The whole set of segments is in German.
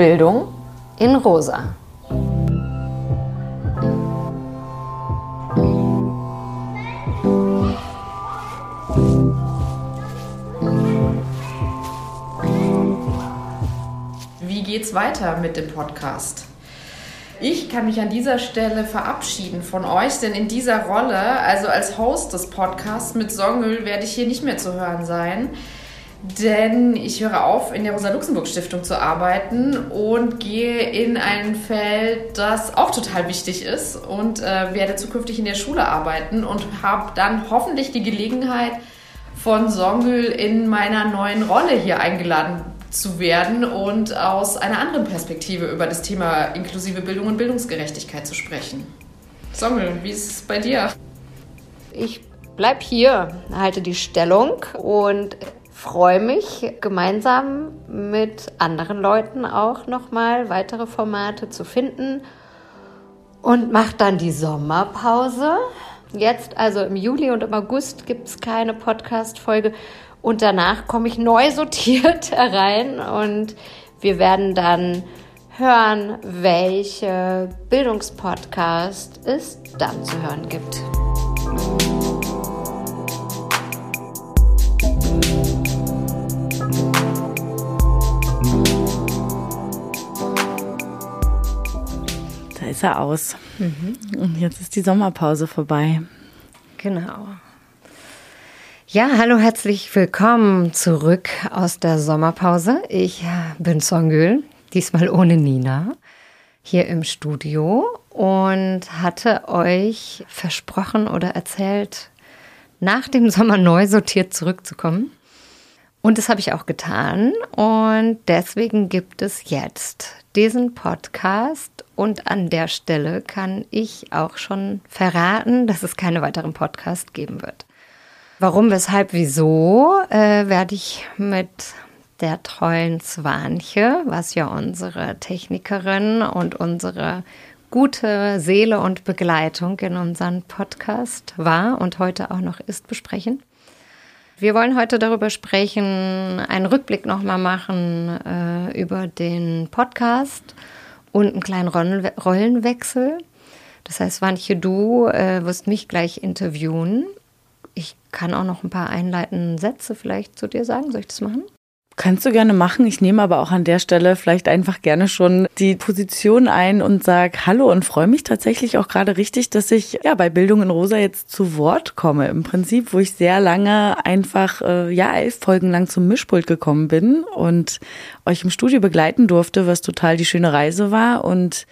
Bildung in Rosa. Wie geht's weiter mit dem Podcast? Ich kann mich an dieser Stelle verabschieden von euch, denn in dieser Rolle, also als Host des Podcasts mit Songül, werde ich hier nicht mehr zu hören sein. Denn ich höre auf, in der Rosa-Luxemburg-Stiftung zu arbeiten und gehe in ein Feld, das auch total wichtig ist und äh, werde zukünftig in der Schule arbeiten und habe dann hoffentlich die Gelegenheit, von Songül in meiner neuen Rolle hier eingeladen zu werden und aus einer anderen Perspektive über das Thema inklusive Bildung und Bildungsgerechtigkeit zu sprechen. Songül, wie ist es bei dir? Ich bleib hier, halte die Stellung und freue mich, gemeinsam mit anderen Leuten auch nochmal weitere Formate zu finden und mache dann die Sommerpause. Jetzt, also im Juli und im August, gibt es keine Podcast-Folge und danach komme ich neu sortiert herein und wir werden dann hören, welche Bildungspodcast es dann zu hören gibt. ist er aus. Mhm. Und jetzt ist die Sommerpause vorbei. Genau. Ja, hallo, herzlich willkommen zurück aus der Sommerpause. Ich bin Songül, diesmal ohne Nina, hier im Studio und hatte euch versprochen oder erzählt, nach dem Sommer neu sortiert zurückzukommen. Und das habe ich auch getan. Und deswegen gibt es jetzt diesen Podcast. Und an der Stelle kann ich auch schon verraten, dass es keine weiteren Podcasts geben wird. Warum, weshalb, wieso, äh, werde ich mit der treuen Zwanche, was ja unsere Technikerin und unsere gute Seele und Begleitung in unserem Podcast war und heute auch noch ist, besprechen. Wir wollen heute darüber sprechen, einen Rückblick nochmal machen äh, über den Podcast und einen kleinen Rollenwechsel. Das heißt, Wanche, du äh, wirst mich gleich interviewen. Kann auch noch ein paar einleitende Sätze vielleicht zu dir sagen. Soll ich das machen? Kannst du gerne machen. Ich nehme aber auch an der Stelle vielleicht einfach gerne schon die Position ein und sage Hallo und freue mich tatsächlich auch gerade richtig, dass ich ja bei Bildung in Rosa jetzt zu Wort komme. Im Prinzip, wo ich sehr lange einfach äh, ja elf Folgen lang zum Mischpult gekommen bin und euch im Studio begleiten durfte, was total die schöne Reise war und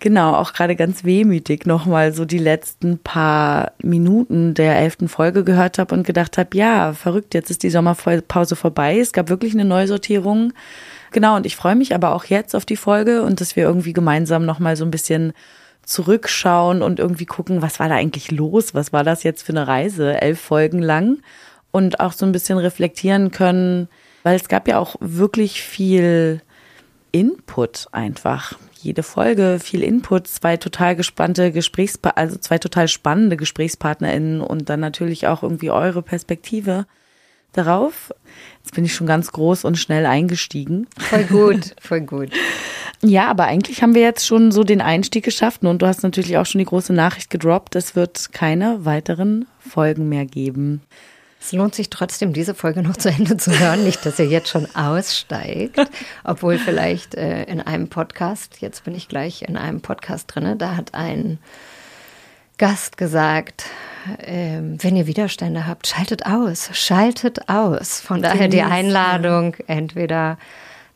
Genau, auch gerade ganz wehmütig nochmal so die letzten paar Minuten der elften Folge gehört habe und gedacht habe, ja, verrückt, jetzt ist die Sommerpause vorbei. Es gab wirklich eine Neusortierung. Genau, und ich freue mich aber auch jetzt auf die Folge und dass wir irgendwie gemeinsam nochmal so ein bisschen zurückschauen und irgendwie gucken, was war da eigentlich los? Was war das jetzt für eine Reise? Elf Folgen lang und auch so ein bisschen reflektieren können, weil es gab ja auch wirklich viel Input einfach jede Folge viel Input, zwei total gespannte Gesprächspartner, also zwei total spannende GesprächspartnerInnen und dann natürlich auch irgendwie eure Perspektive darauf. Jetzt bin ich schon ganz groß und schnell eingestiegen. Voll gut, voll gut. Ja, aber eigentlich haben wir jetzt schon so den Einstieg geschafft und du hast natürlich auch schon die große Nachricht gedroppt, es wird keine weiteren Folgen mehr geben. Es lohnt sich trotzdem, diese Folge noch zu Ende zu hören. Nicht, dass ihr jetzt schon aussteigt, obwohl vielleicht äh, in einem Podcast, jetzt bin ich gleich in einem Podcast drin, da hat ein Gast gesagt, äh, wenn ihr Widerstände habt, schaltet aus, schaltet aus. Von daher die Einladung, entweder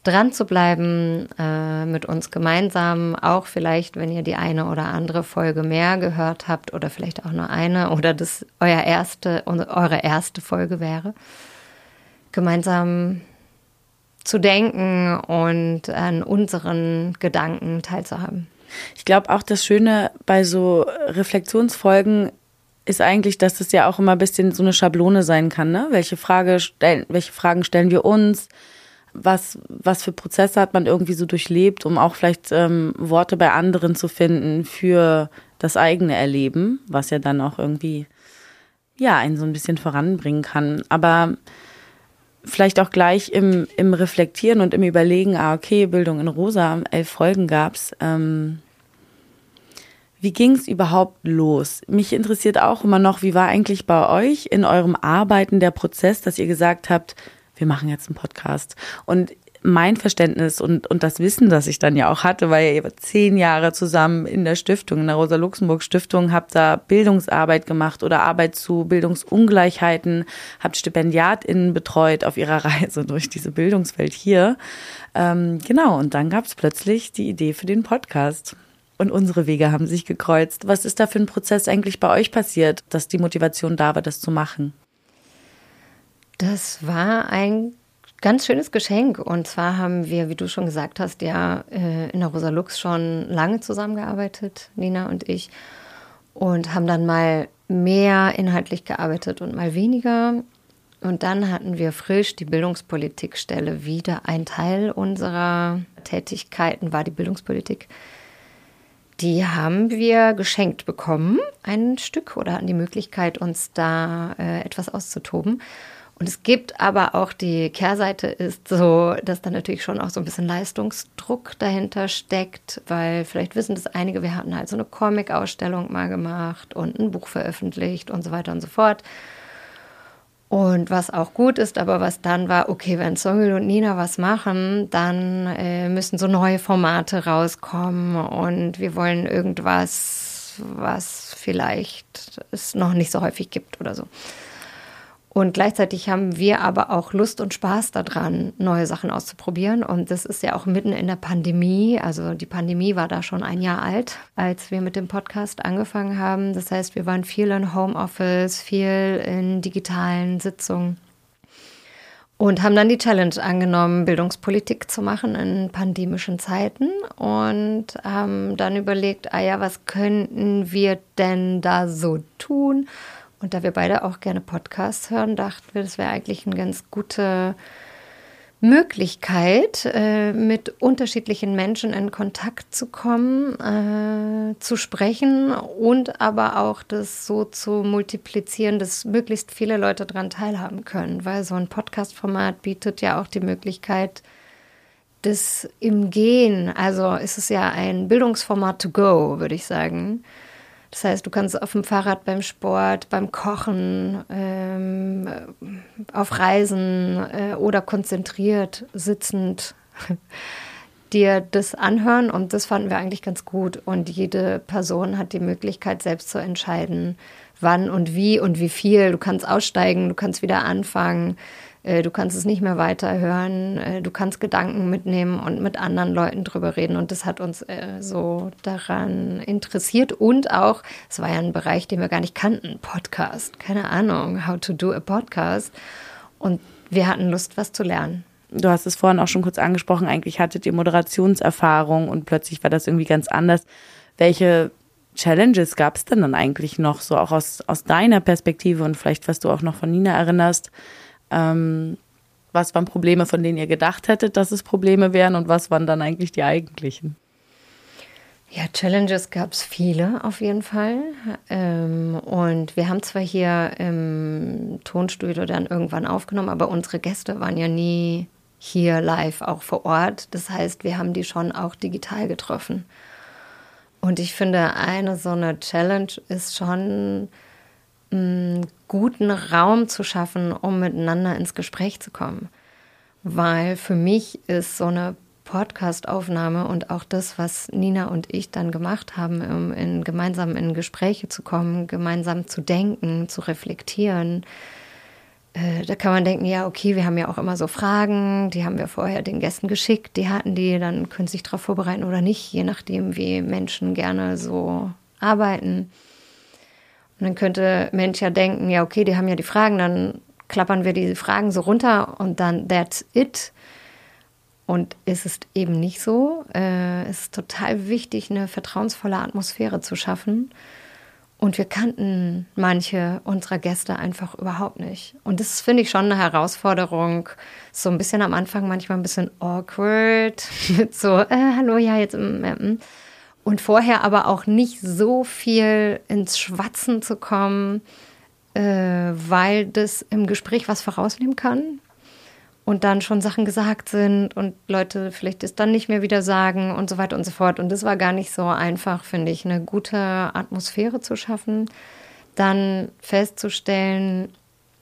dran zu bleiben, äh, mit uns gemeinsam, auch vielleicht, wenn ihr die eine oder andere Folge mehr gehört habt oder vielleicht auch nur eine oder das euer erste, eure erste Folge wäre, gemeinsam zu denken und an unseren Gedanken teilzuhaben. Ich glaube auch das Schöne bei so Reflexionsfolgen ist eigentlich, dass das ja auch immer ein bisschen so eine Schablone sein kann, ne? Welche Frage stellen, welche Fragen stellen wir uns? Was, was für Prozesse hat man irgendwie so durchlebt, um auch vielleicht ähm, Worte bei anderen zu finden für das eigene Erleben, was ja dann auch irgendwie, ja, einen so ein bisschen voranbringen kann. Aber vielleicht auch gleich im, im Reflektieren und im Überlegen, ah, okay, Bildung in Rosa, elf Folgen gab's. Ähm, wie ging's überhaupt los? Mich interessiert auch immer noch, wie war eigentlich bei euch in eurem Arbeiten der Prozess, dass ihr gesagt habt, wir machen jetzt einen Podcast. Und mein Verständnis und, und das Wissen, das ich dann ja auch hatte, weil ihr zehn Jahre zusammen in der Stiftung, in der Rosa-Luxemburg-Stiftung, habt da Bildungsarbeit gemacht oder Arbeit zu Bildungsungleichheiten, habt StipendiatInnen betreut auf ihrer Reise durch diese Bildungswelt hier. Ähm, genau, und dann gab es plötzlich die Idee für den Podcast. Und unsere Wege haben sich gekreuzt. Was ist da für ein Prozess eigentlich bei euch passiert, dass die Motivation da war, das zu machen? Das war ein ganz schönes Geschenk. Und zwar haben wir, wie du schon gesagt hast, ja äh, in der Rosa Lux schon lange zusammengearbeitet, Nina und ich. Und haben dann mal mehr inhaltlich gearbeitet und mal weniger. Und dann hatten wir frisch die Bildungspolitikstelle wieder. Ein Teil unserer Tätigkeiten war die Bildungspolitik. Die haben wir geschenkt bekommen, ein Stück, oder hatten die Möglichkeit, uns da äh, etwas auszutoben. Und es gibt aber auch die Kehrseite ist so, dass da natürlich schon auch so ein bisschen Leistungsdruck dahinter steckt, weil vielleicht wissen das einige, wir hatten halt so eine Comic-Ausstellung mal gemacht und ein Buch veröffentlicht und so weiter und so fort. Und was auch gut ist, aber was dann war, okay, wenn Songül und Nina was machen, dann äh, müssen so neue Formate rauskommen und wir wollen irgendwas, was vielleicht es noch nicht so häufig gibt oder so. Und gleichzeitig haben wir aber auch Lust und Spaß daran, neue Sachen auszuprobieren. Und das ist ja auch mitten in der Pandemie. Also die Pandemie war da schon ein Jahr alt, als wir mit dem Podcast angefangen haben. Das heißt, wir waren viel in Homeoffice, viel in digitalen Sitzungen. Und haben dann die Challenge angenommen, Bildungspolitik zu machen in pandemischen Zeiten. Und haben dann überlegt, ah ja, was könnten wir denn da so tun? Und da wir beide auch gerne Podcasts hören, dachten wir, das wäre eigentlich eine ganz gute Möglichkeit, äh, mit unterschiedlichen Menschen in Kontakt zu kommen, äh, zu sprechen und aber auch das so zu multiplizieren, dass möglichst viele Leute daran teilhaben können, weil so ein Podcast-Format bietet ja auch die Möglichkeit, das im Gehen, also ist es ja ein Bildungsformat to go, würde ich sagen das heißt, du kannst auf dem Fahrrad beim Sport, beim Kochen, ähm, auf Reisen äh, oder konzentriert sitzend dir das anhören und das fanden wir eigentlich ganz gut. Und jede Person hat die Möglichkeit, selbst zu entscheiden, wann und wie und wie viel. Du kannst aussteigen, du kannst wieder anfangen. Äh, du kannst es nicht mehr weiterhören, äh, du kannst Gedanken mitnehmen und mit anderen Leuten drüber reden. Und das hat uns äh, so daran interessiert. Und auch, es war ja ein Bereich, den wir gar nicht kannten, Podcast. Keine Ahnung, how to do a podcast. Und wir hatten Lust, was zu lernen. Du hast es vorhin auch schon kurz angesprochen, eigentlich hattet ihr Moderationserfahrung und plötzlich war das irgendwie ganz anders. Welche Challenges gab es denn dann eigentlich noch, so auch aus, aus deiner Perspektive und vielleicht, was du auch noch von Nina erinnerst? Ähm, was waren Probleme, von denen ihr gedacht hättet, dass es Probleme wären und was waren dann eigentlich die eigentlichen? Ja, Challenges gab es viele auf jeden Fall. Ähm, und wir haben zwar hier im Tonstudio dann irgendwann aufgenommen, aber unsere Gäste waren ja nie hier live auch vor Ort. Das heißt, wir haben die schon auch digital getroffen. Und ich finde, eine so eine Challenge ist schon guten Raum zu schaffen, um miteinander ins Gespräch zu kommen. Weil für mich ist so eine Podcast-Aufnahme und auch das, was Nina und ich dann gemacht haben, um in, gemeinsam in Gespräche zu kommen, gemeinsam zu denken, zu reflektieren. Äh, da kann man denken, ja, okay, wir haben ja auch immer so Fragen, die haben wir vorher den Gästen geschickt, die hatten die, dann können sie sich darauf vorbereiten oder nicht, je nachdem, wie Menschen gerne so arbeiten. Und dann könnte Mensch ja denken, ja, okay, die haben ja die Fragen, dann klappern wir die Fragen so runter und dann that's it. Und es ist eben nicht so. Äh, es ist total wichtig, eine vertrauensvolle Atmosphäre zu schaffen Und wir kannten manche unserer Gäste einfach überhaupt nicht. Und das finde ich schon eine Herausforderung. So ein bisschen am Anfang manchmal ein bisschen awkward. Mit so, äh, hallo, ja, jetzt. Mm, mm. Und vorher aber auch nicht so viel ins Schwatzen zu kommen, äh, weil das im Gespräch was vorausnehmen kann und dann schon Sachen gesagt sind und Leute vielleicht es dann nicht mehr wieder sagen und so weiter und so fort. Und das war gar nicht so einfach, finde ich, eine gute Atmosphäre zu schaffen. Dann festzustellen,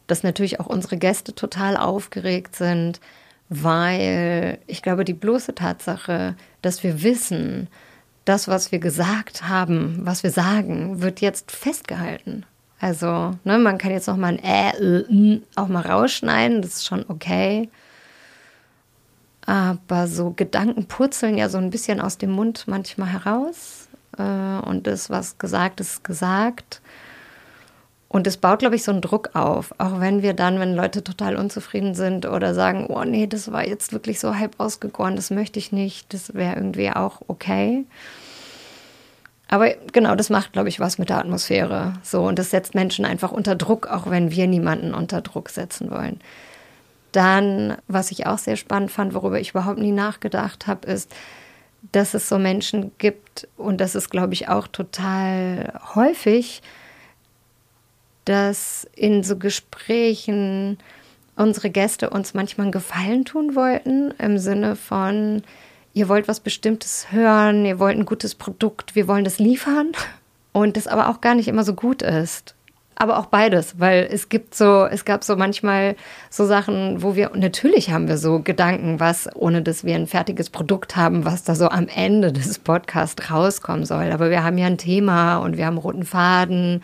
dass natürlich auch unsere Gäste total aufgeregt sind, weil ich glaube, die bloße Tatsache, dass wir wissen, das, was wir gesagt haben, was wir sagen, wird jetzt festgehalten. Also, ne, man kann jetzt noch mal ein Ä, Ö, N auch mal rausschneiden, das ist schon okay. Aber so Gedanken purzeln ja so ein bisschen aus dem Mund manchmal heraus. Äh, und das, was gesagt ist, gesagt. Und es baut, glaube ich, so einen Druck auf. Auch wenn wir dann, wenn Leute total unzufrieden sind oder sagen, oh nee, das war jetzt wirklich so halb ausgegoren, das möchte ich nicht, das wäre irgendwie auch okay. Aber genau, das macht, glaube ich, was mit der Atmosphäre. So, und das setzt Menschen einfach unter Druck, auch wenn wir niemanden unter Druck setzen wollen. Dann, was ich auch sehr spannend fand, worüber ich überhaupt nie nachgedacht habe, ist, dass es so Menschen gibt, und das ist, glaube ich, auch total häufig, dass in so Gesprächen unsere Gäste uns manchmal einen Gefallen tun wollten, im Sinne von, ihr wollt was Bestimmtes hören, ihr wollt ein gutes Produkt, wir wollen das liefern und das aber auch gar nicht immer so gut ist. Aber auch beides, weil es gibt so, es gab so manchmal so Sachen, wo wir, natürlich haben wir so Gedanken, was, ohne dass wir ein fertiges Produkt haben, was da so am Ende des Podcasts rauskommen soll. Aber wir haben ja ein Thema und wir haben roten Faden.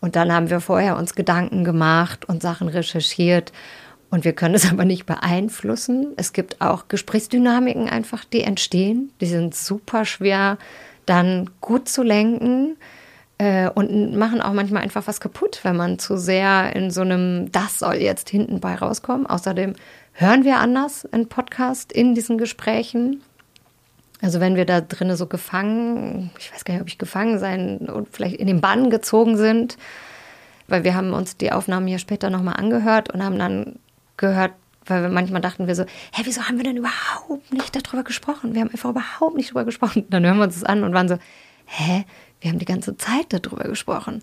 Und dann haben wir vorher uns Gedanken gemacht und Sachen recherchiert. Und wir können es aber nicht beeinflussen. Es gibt auch Gesprächsdynamiken einfach, die entstehen. Die sind super schwer dann gut zu lenken äh, und machen auch manchmal einfach was kaputt, wenn man zu sehr in so einem, das soll jetzt hinten bei rauskommen. Außerdem hören wir anders in Podcast in diesen Gesprächen. Also wenn wir da drinnen so gefangen, ich weiß gar nicht, ob ich gefangen sein und vielleicht in den Bann gezogen sind, weil wir haben uns die Aufnahmen hier später nochmal angehört und haben dann gehört, weil wir manchmal dachten wir so, hä, wieso haben wir denn überhaupt nicht darüber gesprochen? Wir haben einfach überhaupt nicht darüber gesprochen. Dann hören wir uns das an und waren so, hä, wir haben die ganze Zeit darüber gesprochen.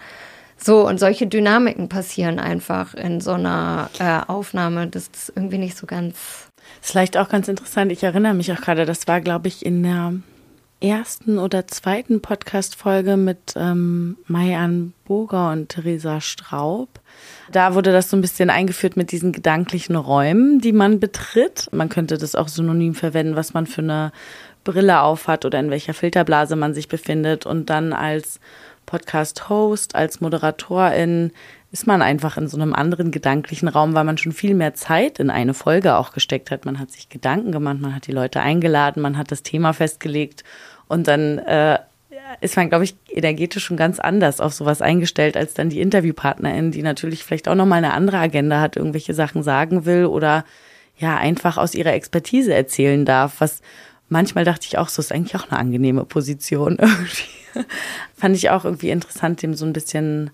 So, und solche Dynamiken passieren einfach in so einer äh, Aufnahme. Das ist irgendwie nicht so ganz. Das ist vielleicht auch ganz interessant. Ich erinnere mich auch gerade, das war, glaube ich, in der ersten oder zweiten Podcast-Folge mit ähm, Mayan Boger und Theresa Straub. Da wurde das so ein bisschen eingeführt mit diesen gedanklichen Räumen, die man betritt. Man könnte das auch synonym verwenden, was man für eine Brille aufhat oder in welcher Filterblase man sich befindet. Und dann als Podcast-Host, als Moderatorin ist man einfach in so einem anderen gedanklichen Raum, weil man schon viel mehr Zeit in eine Folge auch gesteckt hat. Man hat sich Gedanken gemacht, man hat die Leute eingeladen, man hat das Thema festgelegt und dann äh, ist man, glaube ich, energetisch schon ganz anders auf sowas eingestellt als dann die Interviewpartnerin, die natürlich vielleicht auch nochmal eine andere Agenda hat, irgendwelche Sachen sagen will oder ja einfach aus ihrer Expertise erzählen darf, was manchmal dachte ich auch, so ist eigentlich auch eine angenehme Position irgendwie. Fand ich auch irgendwie interessant, dem so ein bisschen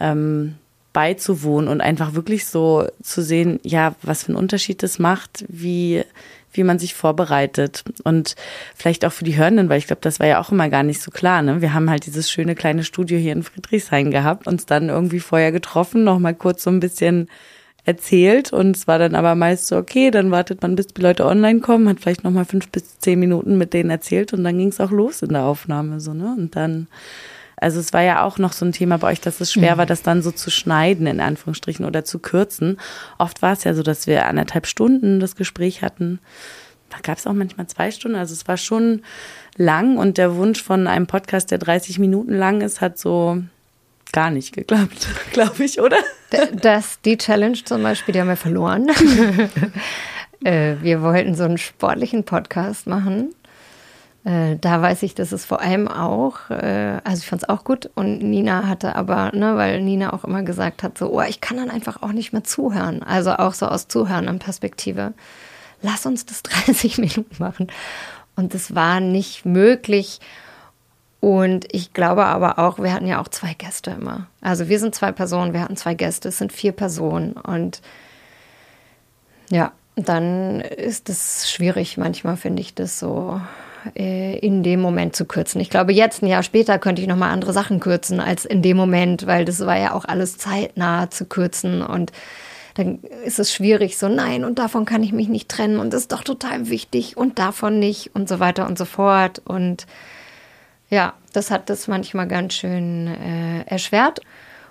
ähm, beizuwohnen und einfach wirklich so zu sehen, ja, was für einen Unterschied das macht, wie wie man sich vorbereitet und vielleicht auch für die Hörenden, weil ich glaube, das war ja auch immer gar nicht so klar. Ne? Wir haben halt dieses schöne kleine Studio hier in Friedrichshain gehabt, uns dann irgendwie vorher getroffen, noch mal kurz so ein bisschen erzählt und es war dann aber meist so, okay, dann wartet man, bis die Leute online kommen, hat vielleicht noch mal fünf bis zehn Minuten mit denen erzählt und dann ging es auch los in der Aufnahme so, ne? Und dann also es war ja auch noch so ein Thema bei euch, dass es schwer mhm. war, das dann so zu schneiden, in Anführungsstrichen, oder zu kürzen. Oft war es ja so, dass wir anderthalb Stunden das Gespräch hatten. Da gab es auch manchmal zwei Stunden. Also es war schon lang und der Wunsch von einem Podcast, der 30 Minuten lang ist, hat so gar nicht geklappt, glaube ich, oder? Das, die Challenge zum Beispiel, die haben wir verloren. Äh, wir wollten so einen sportlichen Podcast machen äh, da weiß ich, dass es vor allem auch, äh, also ich fand es auch gut und Nina hatte aber, ne, weil Nina auch immer gesagt hat, so, oh, ich kann dann einfach auch nicht mehr zuhören. Also auch so aus Zuhören an Perspektive. Lass uns das 30 Minuten machen. Und es war nicht möglich. Und ich glaube aber auch, wir hatten ja auch zwei Gäste immer. Also wir sind zwei Personen, wir hatten zwei Gäste, es sind vier Personen. Und ja, dann ist es schwierig. Manchmal finde ich das so äh, in dem Moment zu kürzen. Ich glaube, jetzt ein Jahr später könnte ich noch mal andere Sachen kürzen als in dem Moment, weil das war ja auch alles zeitnah zu kürzen und dann ist es schwierig, so nein, und davon kann ich mich nicht trennen und das ist doch total wichtig und davon nicht und so weiter und so fort. Und ja, das hat das manchmal ganz schön äh, erschwert.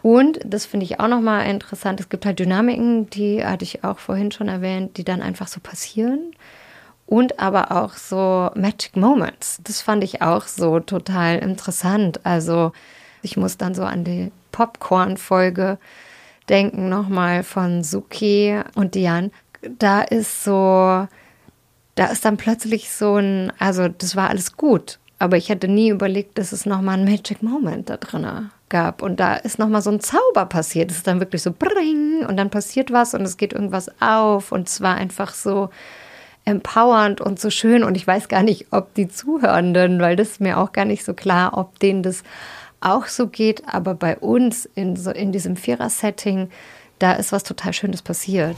Und das finde ich auch nochmal interessant. Es gibt halt Dynamiken, die hatte ich auch vorhin schon erwähnt, die dann einfach so passieren. Und aber auch so Magic Moments. Das fand ich auch so total interessant. Also ich muss dann so an die Popcorn-Folge denken nochmal von Suki und Diane. Da ist so, da ist dann plötzlich so ein, also das war alles gut, aber ich hätte nie überlegt, dass es nochmal ein Magic Moment da drin gab. Und da ist nochmal so ein Zauber passiert. Es ist dann wirklich so bring und dann passiert was und es geht irgendwas auf und es war einfach so empowernd und so schön. Und ich weiß gar nicht, ob die Zuhörenden, weil das ist mir auch gar nicht so klar, ob denen das auch so geht, aber bei uns in, so, in diesem Vierer-Setting, da ist was total Schönes passiert.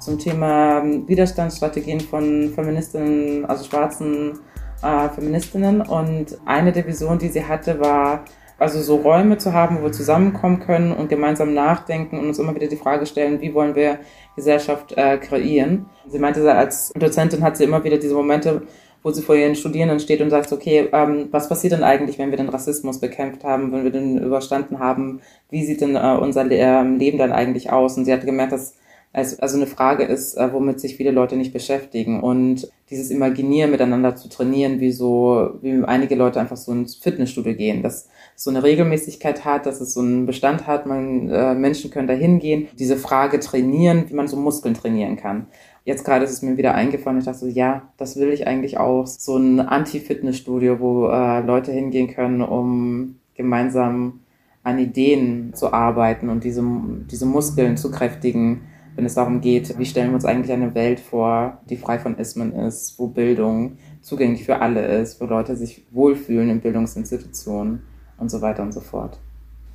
Zum Thema ähm, Widerstandsstrategien von Feministinnen, also schwarzen äh, Feministinnen. Und eine der Visionen, die sie hatte, war, also so Räume zu haben, wo wir zusammenkommen können und gemeinsam nachdenken und uns immer wieder die Frage stellen, wie wollen wir Gesellschaft äh, kreieren. Sie meinte, als Dozentin hat sie immer wieder diese Momente, wo sie vor ihren Studierenden steht und sagt, okay, ähm, was passiert denn eigentlich, wenn wir den Rassismus bekämpft haben, wenn wir den überstanden haben? Wie sieht denn äh, unser Le äh, Leben dann eigentlich aus? Und sie hat gemerkt, dass es also eine Frage ist, äh, womit sich viele Leute nicht beschäftigen. Und dieses Imaginieren miteinander zu trainieren, wie so, wie einige Leute einfach so ins Fitnessstudio gehen, dass so eine Regelmäßigkeit hat, dass es so einen Bestand hat, man, äh, Menschen können da hingehen, diese Frage trainieren, wie man so Muskeln trainieren kann. Jetzt gerade ist es mir wieder eingefallen, ich dachte so, ja, das will ich eigentlich auch. So ein Anti-Fitness-Studio, wo äh, Leute hingehen können, um gemeinsam an Ideen zu arbeiten und diese, diese Muskeln zu kräftigen, wenn es darum geht, wie stellen wir uns eigentlich eine Welt vor, die frei von Ismen ist, wo Bildung zugänglich für alle ist, wo Leute sich wohlfühlen in Bildungsinstitutionen und so weiter und so fort.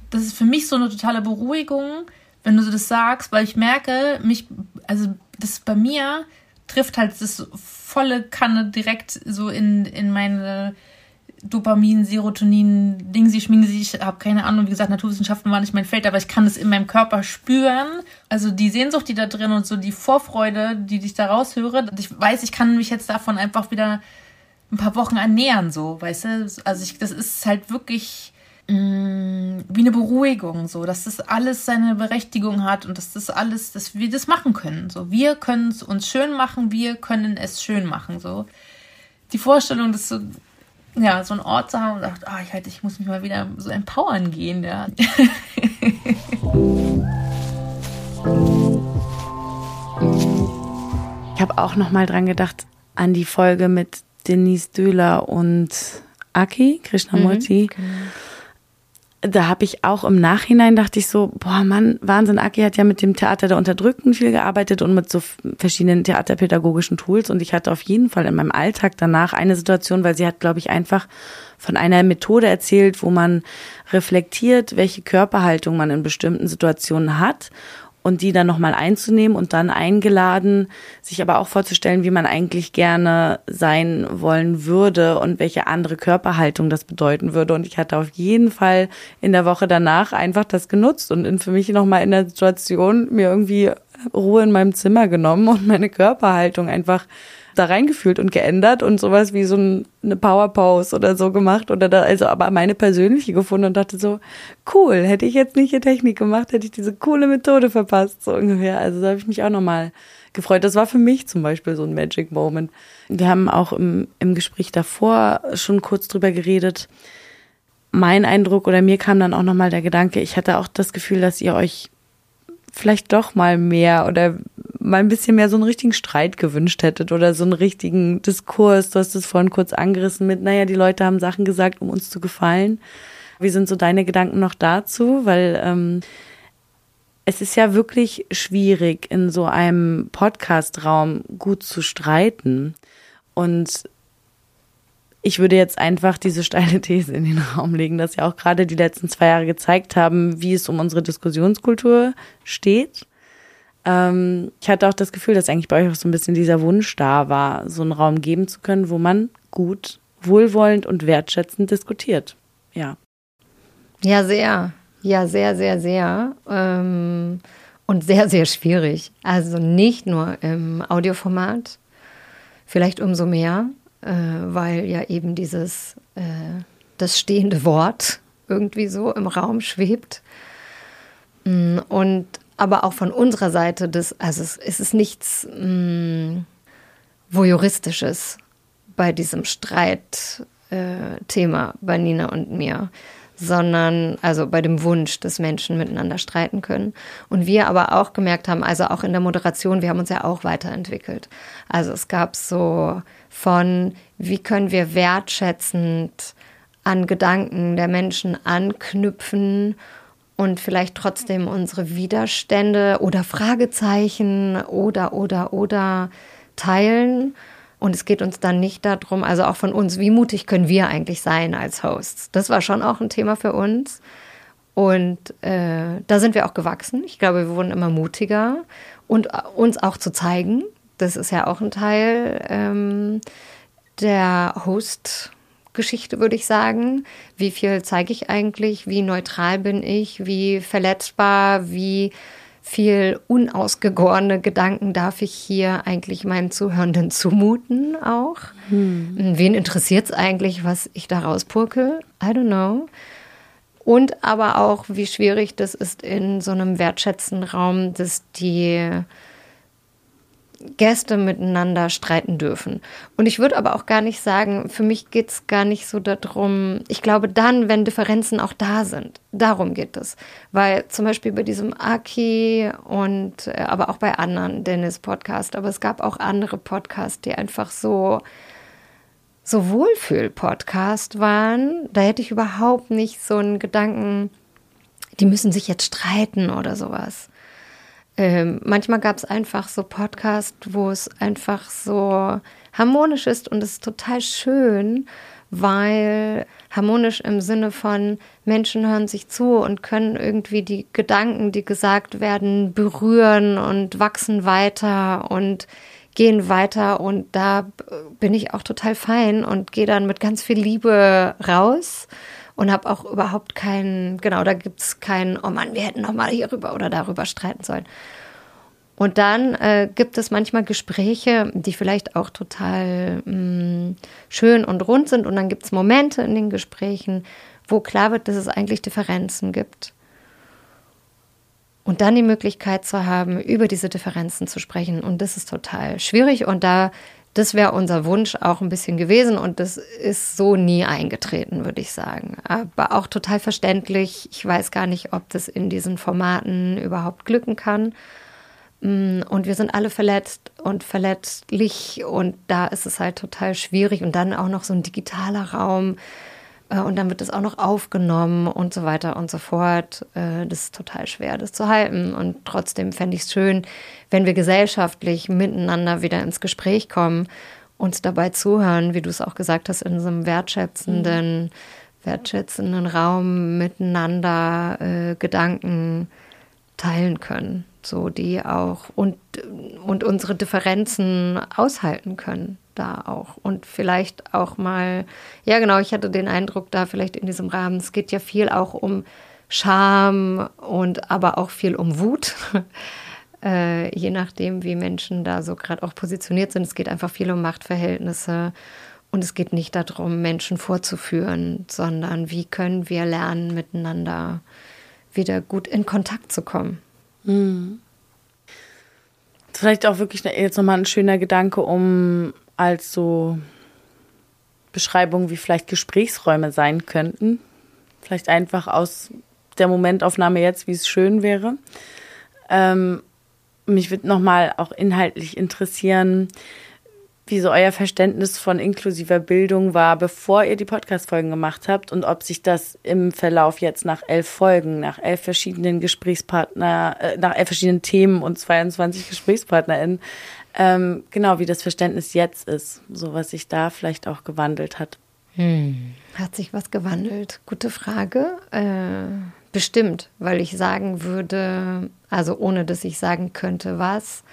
Das ist für mich so eine totale Beruhigung, wenn du das sagst, weil ich merke, mich, also das bei mir trifft halt das volle Kanne direkt so in, in meine Dopamin, Serotonin, Dingsi, Schmingsi, ich habe keine Ahnung, wie gesagt, Naturwissenschaften war nicht mein Feld, aber ich kann es in meinem Körper spüren. Also die Sehnsucht, die da drin und so die Vorfreude, die ich da raushöre. Ich weiß, ich kann mich jetzt davon einfach wieder ein paar Wochen ernähren, so, weißt du? Also ich, das ist halt wirklich mh, mm, wie eine Beruhigung, so, dass das alles seine Berechtigung hat und dass das alles, dass wir das machen können. So, wir können es uns schön machen, wir können es schön machen, so. Die Vorstellung, dass so, ja, so einen Ort zu haben und sagt, ah, ich, halt, ich muss mich mal wieder so empowern gehen, ja. Ich habe auch noch mal dran gedacht an die Folge mit Denise Döhler und Aki, Krishnamurti. Mhm, genau. Da habe ich auch im Nachhinein dachte ich so, boah Mann, Wahnsinn, Aki hat ja mit dem Theater der Unterdrückten viel gearbeitet und mit so verschiedenen theaterpädagogischen Tools. Und ich hatte auf jeden Fall in meinem Alltag danach eine Situation, weil sie hat, glaube ich, einfach von einer Methode erzählt, wo man reflektiert, welche Körperhaltung man in bestimmten Situationen hat und die dann nochmal einzunehmen und dann eingeladen, sich aber auch vorzustellen, wie man eigentlich gerne sein wollen würde und welche andere Körperhaltung das bedeuten würde. Und ich hatte auf jeden Fall in der Woche danach einfach das genutzt und für mich nochmal in der Situation mir irgendwie Ruhe in meinem Zimmer genommen und meine Körperhaltung einfach da reingefühlt und geändert und sowas wie so eine Power Pose oder so gemacht oder da, also aber meine persönliche gefunden und dachte so, cool, hätte ich jetzt nicht die Technik gemacht, hätte ich diese coole Methode verpasst, so ungefähr. Also da habe ich mich auch nochmal gefreut. Das war für mich zum Beispiel so ein Magic Moment. Wir haben auch im, im Gespräch davor schon kurz drüber geredet. Mein Eindruck oder mir kam dann auch nochmal der Gedanke, ich hatte auch das Gefühl, dass ihr euch vielleicht doch mal mehr oder mal ein bisschen mehr so einen richtigen Streit gewünscht hättet oder so einen richtigen Diskurs. Du hast es vorhin kurz angerissen mit, naja, die Leute haben Sachen gesagt, um uns zu gefallen. Wie sind so deine Gedanken noch dazu? Weil ähm, es ist ja wirklich schwierig, in so einem Podcast-Raum gut zu streiten. Und ich würde jetzt einfach diese steile These in den Raum legen, dass ja auch gerade die letzten zwei Jahre gezeigt haben, wie es um unsere Diskussionskultur steht. Ähm, ich hatte auch das Gefühl, dass eigentlich bei euch auch so ein bisschen dieser Wunsch da war, so einen Raum geben zu können, wo man gut, wohlwollend und wertschätzend diskutiert. Ja. Ja, sehr. Ja, sehr, sehr, sehr. Ähm, und sehr, sehr schwierig. Also nicht nur im Audioformat, vielleicht umso mehr, äh, weil ja eben dieses, äh, das stehende Wort irgendwie so im Raum schwebt. Mm, und aber auch von unserer Seite, das, also es, es ist nichts mh, mm, Voyeuristisches bei diesem Streitthema äh, bei Nina und mir sondern also bei dem Wunsch, dass Menschen miteinander streiten können. Und wir aber auch gemerkt haben, also auch in der Moderation, wir haben uns ja auch weiterentwickelt. Also es gab so von, wie können wir wertschätzend an Gedanken der Menschen anknüpfen und vielleicht trotzdem unsere Widerstände oder Fragezeichen oder oder oder teilen und es geht uns dann nicht darum, also auch von uns, wie mutig können wir eigentlich sein als Hosts? Das war schon auch ein Thema für uns. Und äh, da sind wir auch gewachsen. Ich glaube, wir wurden immer mutiger und äh, uns auch zu zeigen. Das ist ja auch ein Teil ähm, der Host-Geschichte, würde ich sagen. Wie viel zeige ich eigentlich? Wie neutral bin ich? Wie verletzbar? Wie viel unausgegorene Gedanken darf ich hier eigentlich meinen Zuhörenden zumuten auch? Hm. Wen interessiert es eigentlich, was ich da rauspurke? I don't know. Und aber auch, wie schwierig das ist in so einem wertschätzenden Raum, dass die Gäste miteinander streiten dürfen. Und ich würde aber auch gar nicht sagen, für mich geht es gar nicht so darum, ich glaube dann, wenn Differenzen auch da sind, darum geht es. Weil zum Beispiel bei diesem Aki und äh, aber auch bei anderen Dennis-Podcast, aber es gab auch andere Podcasts, die einfach so so Wohlfühl-Podcast waren, da hätte ich überhaupt nicht so einen Gedanken, die müssen sich jetzt streiten oder sowas. Ähm, manchmal gab es einfach so Podcasts, wo es einfach so harmonisch ist und es ist total schön, weil harmonisch im Sinne von Menschen hören sich zu und können irgendwie die Gedanken, die gesagt werden, berühren und wachsen weiter und gehen weiter. Und da bin ich auch total fein und gehe dann mit ganz viel Liebe raus und habe auch überhaupt keinen, genau, da gibt es keinen, oh Mann, wir hätten noch mal hierüber oder darüber streiten sollen. Und dann äh, gibt es manchmal Gespräche, die vielleicht auch total mh, mm, schön und rund sind. Und dann gibt es Momente in den Gesprächen, wo klar wird, dass es eigentlich Differenzen gibt. Und dann die Möglichkeit zu haben, über diese Differenzen zu sprechen. Und das ist total schwierig. Und da das wäre unser Wunsch auch ein bisschen gewesen und das ist so nie eingetreten, würde ich sagen. Aber auch total verständlich. Ich weiß gar nicht, ob das in diesen Formaten überhaupt glücken kann. Mm, und wir sind alle verletzt und verletzlich und da ist es halt total schwierig und dann auch noch so ein digitaler Raum und dann wird das auch noch aufgenommen und so weiter und so fort. Äh, das ist total schwer, das zu halten. Und trotzdem fände ich es schön, wenn wir gesellschaftlich miteinander wieder ins Gespräch kommen, uns dabei zuhören, wie du es auch gesagt hast, in so einem wertschätzenden, mhm. wertschätzenden Raum miteinander äh, Gedanken teilen können, so die auch und, und unsere Differenzen aushalten können da auch. Und vielleicht auch mal, ja genau, ich hatte den Eindruck da vielleicht in diesem Rahmen, es geht ja viel auch um Scham und aber auch viel um Wut. äh, je nachdem, wie Menschen da so gerade auch positioniert sind. Es geht einfach viel um Machtverhältnisse. Und es geht nicht darum, Menschen vorzuführen, sondern wie können wir lernen, miteinander wieder gut in Kontakt zu kommen. Mhm. Vielleicht auch wirklich jetzt nochmal ein schöner Gedanke, um als so Beschreibung, wie vielleicht Gesprächsräume sein könnten. Vielleicht einfach aus der Momentaufnahme jetzt, wie es schön wäre. Ähm, mich würde nochmal auch inhaltlich interessieren, wie so euer Verständnis von inklusiver Bildung war, bevor ihr die Podcast-Folgen gemacht habt und ob sich das im Verlauf jetzt nach elf Folgen, nach elf verschiedenen Gesprächspartner, äh, nach elf verschiedenen Themen und 22 GesprächspartnerInnen, ähm, genau wie das Verständnis jetzt ist, so was sich da vielleicht auch gewandelt hat. Hm. Hat sich was gewandelt? Gute Frage. Äh, bestimmt, weil ich sagen würde, also ohne dass ich sagen könnte, was,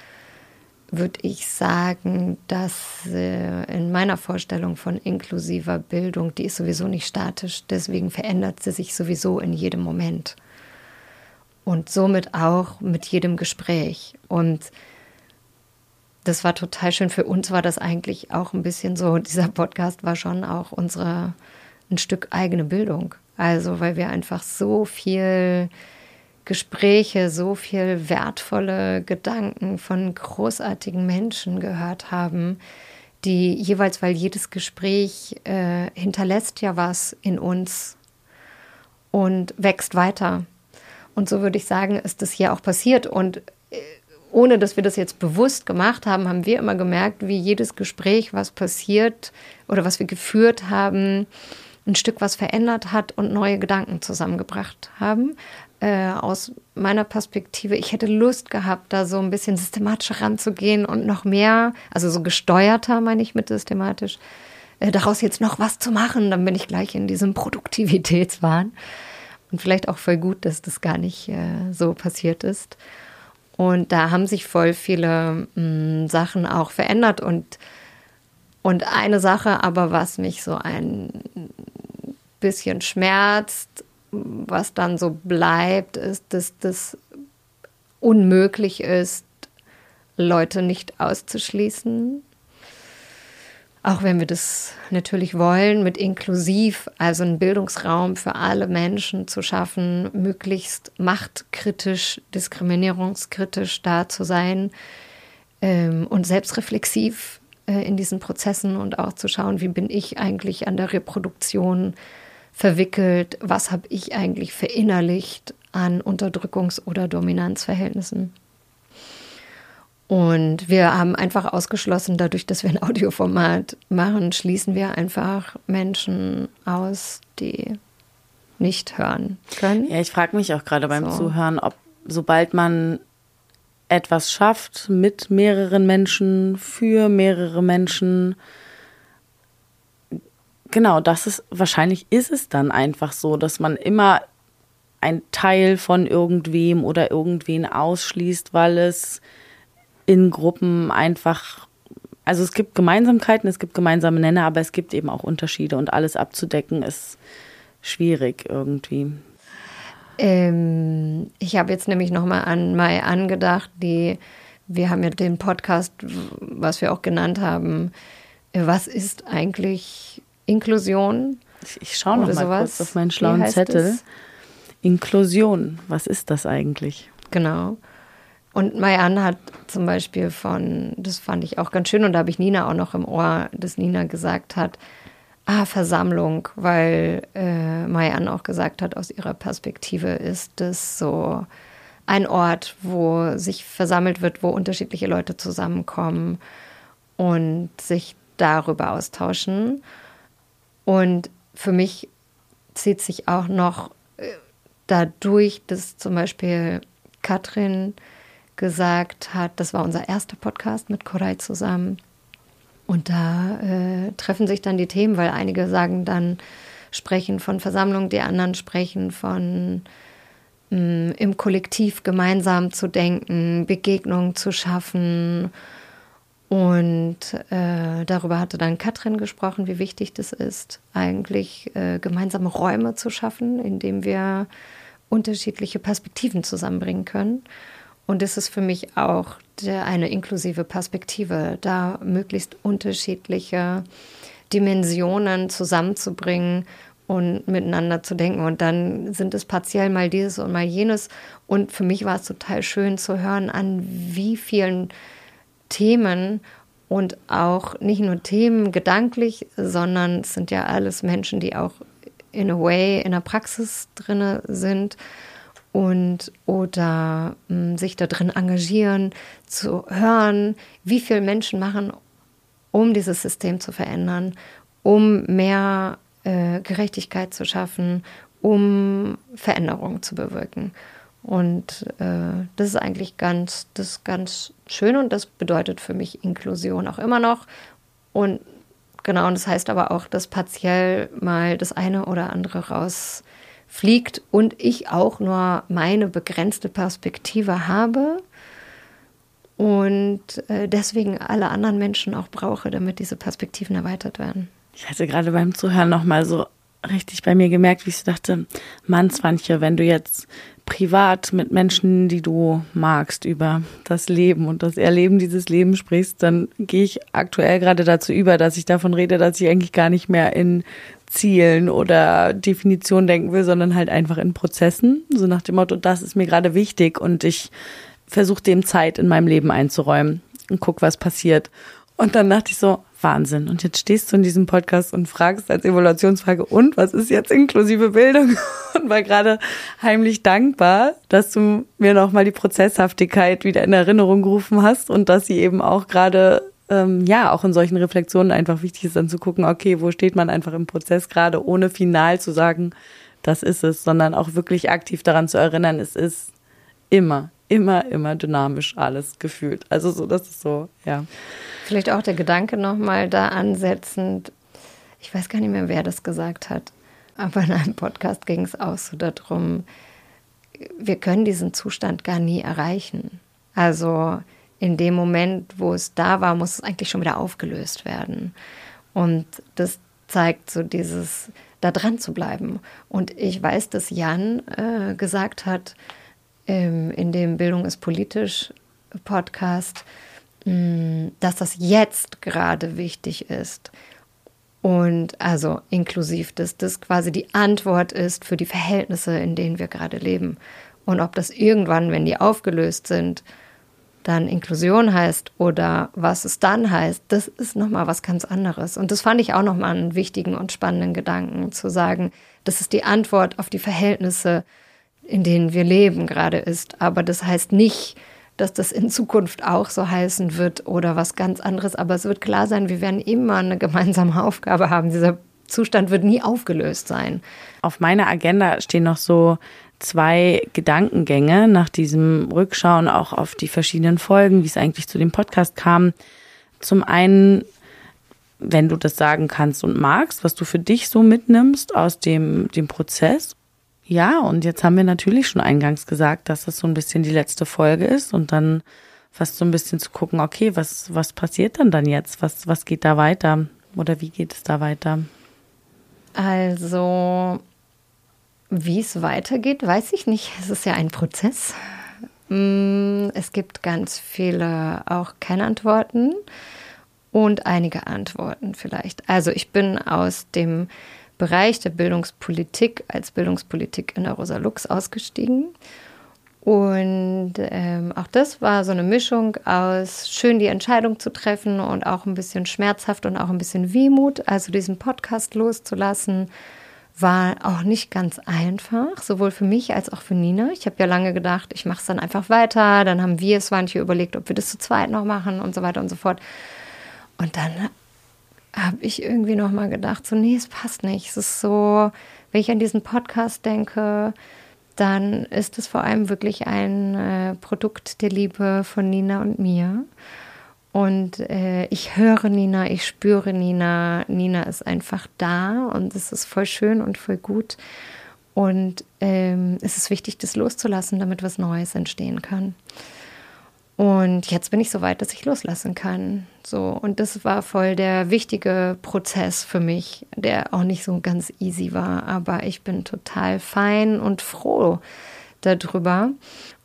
würde ich sagen, dass äh, in meiner Vorstellung von inklusiver Bildung, die ist sowieso nicht statisch, deswegen verändert sie sich sowieso in jedem Moment. Und somit auch mit jedem Gespräch. Und das war total schön. Für uns war das eigentlich auch ein bisschen so, dieser Podcast war schon auch unsere, ein Stück eigene Bildung. Also, weil wir einfach so viel Gespräche, so viel wertvolle Gedanken von großartigen Menschen gehört haben, die jeweils, weil jedes Gespräch äh, hinterlässt ja was in uns und wächst weiter. Und so würde ich sagen, ist das hier auch passiert. Und äh, ohne dass wir das jetzt bewusst gemacht haben, haben wir immer gemerkt, wie jedes Gespräch, was passiert oder was wir geführt haben, ein Stück was verändert hat und neue Gedanken zusammengebracht haben äh, aus meiner Perspektive, ich hätte Lust gehabt, da so ein bisschen systematischer ranzugehen und noch mehr, also so gesteuerter, meine ich mit systematisch, äh, daraus jetzt noch was zu machen. Dann bin ich gleich in diesem Produktivitätswahn. Und vielleicht auch voll gut, dass das gar nicht äh, so passiert ist. Und da haben sich voll viele mh, mm, Sachen auch verändert. Und, und eine Sache aber, was mich so ein bisschen schmerzt, was dann so bleibt, ist, dass das unmöglich ist, Leute nicht auszuschließen. Auch wenn wir das natürlich wollen, mit inklusiv, also einen Bildungsraum für alle Menschen zu schaffen, möglichst machtkritisch, diskriminierungskritisch da zu sein ähm, und selbstreflexiv äh, in diesen Prozessen und auch zu schauen, wie bin ich eigentlich an der Reproduktion verwickelt, was habe ich eigentlich verinnerlicht an Unterdrückungs- oder Dominanzverhältnissen. Und wir haben einfach ausgeschlossen, dadurch, dass wir ein Audioformat machen, schließen wir einfach Menschen aus, die nicht hören können. Ja, ich frage mich auch gerade beim so. Zuhören, ob sobald man etwas schafft mit mehreren Menschen, für mehrere Menschen, genau, das ist, wahrscheinlich ist es dann einfach so, dass man immer ein Teil von irgendwem oder irgendwen ausschließt, weil es in Gruppen einfach, also es gibt Gemeinsamkeiten, es gibt gemeinsame Nenner, aber es gibt eben auch Unterschiede und alles abzudecken ist schwierig irgendwie. Ähm, ich habe jetzt nämlich nochmal an Mai angedacht, die, wir haben ja den Podcast, was wir auch genannt haben, was ist eigentlich Inklusion. Ich, ich schaue noch mal sowas. kurz auf meinen schlauen Zettel. Es? Inklusion, was ist das eigentlich? Genau. Und Mayan hat zum Beispiel von, das fand ich auch ganz schön, und da habe ich Nina auch noch im Ohr, dass Nina gesagt hat, ah, Versammlung, weil äh, Mayan auch gesagt hat, aus ihrer Perspektive ist das so ein Ort, wo sich versammelt wird, wo unterschiedliche Leute zusammenkommen und sich darüber austauschen. Und für mich zieht sich auch noch äh, dadurch, dass zum Beispiel Katrin gesagt hat, das war unser erster Podcast mit Koray zusammen. Und da äh, treffen sich dann die Themen, weil einige sagen dann, sprechen von Versammlung, die anderen sprechen von mh, mm, im Kollektiv gemeinsam zu denken, Begegnungen zu schaffen und äh, darüber hatte dann Katrin gesprochen, wie wichtig das ist, eigentlich äh, gemeinsame Räume zu schaffen, in denen wir unterschiedliche Perspektiven zusammenbringen können. Und das ist für mich auch der, eine inklusive Perspektive, da möglichst unterschiedliche Dimensionen zusammenzubringen und miteinander zu denken. Und dann sind es partiell mal dieses und mal jenes. Und für mich war es total schön zu hören, an wie vielen Themen und auch nicht nur Themen gedanklich, sondern es sind ja alles Menschen, die auch in a way in der Praxis drin sind und oder mh, hm, sich da drin engagieren, zu hören, wie viele Menschen machen um dieses System zu verändern, um mehr äh, Gerechtigkeit zu schaffen, um Veränderungen zu bewirken. Und äh, das ist eigentlich ganz, das ist ganz schön und das bedeutet für mich Inklusion auch immer noch. Und genau, und das heißt aber auch, dass partiell mal das eine oder andere rausfliegt und ich auch nur meine begrenzte Perspektive habe und äh, deswegen alle anderen Menschen auch brauche, damit diese Perspektiven erweitert werden. Ich hatte gerade beim Zuhören nochmal so richtig bei mir gemerkt, wie ich dachte, Mann, Swantje, wenn du jetzt privat mit Menschen, die du magst, über das Leben und das Erleben dieses Lebens sprichst, dann gehe ich aktuell gerade dazu über, dass ich davon rede, dass ich eigentlich gar nicht mehr in Zielen oder Definitionen denken will, sondern halt einfach in Prozessen. So nach dem Motto, das ist mir gerade wichtig und ich versuche dem Zeit in meinem Leben einzuräumen und guck, was passiert. Und dann dachte ich so, Wahnsinn. Und jetzt stehst du in diesem Podcast und fragst als Evaluationsfrage, und was ist jetzt inklusive Bildung? Und war gerade heimlich dankbar, dass du mir nochmal die Prozesshaftigkeit wieder in Erinnerung gerufen hast und dass sie eben auch gerade, ähm, ja, auch in solchen Reflexionen einfach wichtig ist, dann zu gucken, okay, wo steht man einfach im Prozess gerade, ohne final zu sagen, das ist es, sondern auch wirklich aktiv daran zu erinnern, es ist immer, immer, immer dynamisch alles gefühlt. Also so, das ist so, ja. Vielleicht auch der Gedanke nochmal da ansetzend. Ich weiß gar nicht mehr, wer das gesagt hat, aber in einem Podcast ging es auch so darum, wir können diesen Zustand gar nie erreichen. Also in dem Moment, wo es da war, muss es eigentlich schon wieder aufgelöst werden. Und das zeigt so dieses, da dran zu bleiben. Und ich weiß, dass Jan äh, gesagt hat, in dem Bildung ist politisch Podcast, Mm, dass das jetzt gerade wichtig ist. Und also inklusiv, dass das quasi die Antwort ist für die Verhältnisse, in denen wir gerade leben. Und ob das irgendwann, wenn die aufgelöst sind, dann Inklusion heißt oder was es dann heißt, das ist nochmal was ganz anderes. Und das fand ich auch nochmal einen wichtigen und spannenden Gedanken, zu sagen, das ist die Antwort auf die Verhältnisse, in denen wir leben gerade ist. Aber das heißt nicht, dass das in Zukunft auch so heißen wird oder was ganz anderes. Aber es wird klar sein, wir werden immer eine gemeinsame Aufgabe haben. Dieser Zustand wird nie aufgelöst sein. Auf meiner Agenda stehen noch so zwei Gedankengänge nach diesem Rückschauen auch auf die verschiedenen Folgen, wie es eigentlich zu dem Podcast kam. Zum einen, wenn du das sagen kannst und magst, was du für dich so mitnimmst aus dem, dem Prozess ja, und jetzt haben wir natürlich schon eingangs gesagt, dass das so ein bisschen die letzte Folge ist und dann fast so ein bisschen zu gucken, okay, was, was passiert dann dann jetzt? Was, was geht da weiter? Oder wie geht es da weiter? Also, wie es weitergeht, weiß ich nicht. Es ist ja ein Prozess. Mm, es gibt ganz viele auch keine Antworten und einige Antworten vielleicht. Also ich bin aus dem Bereich der Bildungspolitik als Bildungspolitik in der Rosa Lux ausgestiegen. Und ähm, auch das war so eine Mischung aus schön die Entscheidung zu treffen und auch ein bisschen schmerzhaft und auch ein bisschen Wehmut. Also diesen Podcast loszulassen, war auch nicht ganz einfach, sowohl für mich als auch für Nina. Ich habe ja lange gedacht, ich mache es dann einfach weiter. Dann haben wir es manche überlegt, ob wir das zu zweit noch machen und so weiter und so fort. Und dann habe ich irgendwie noch mal gedacht, so nee, es passt nicht. Es ist so, wenn ich an diesen Podcast denke, dann ist es vor allem wirklich ein äh, Produkt der Liebe von Nina und mir. Und äh, ich höre Nina, ich spüre Nina. Nina ist einfach da und es ist voll schön und voll gut. Und ähm, es ist wichtig, das loszulassen, damit was Neues entstehen kann. Und jetzt bin ich so weit, dass ich loslassen kann. So. Und das war voll der wichtige Prozess für mich, der auch nicht so ganz easy war. Aber ich bin total fein und froh darüber.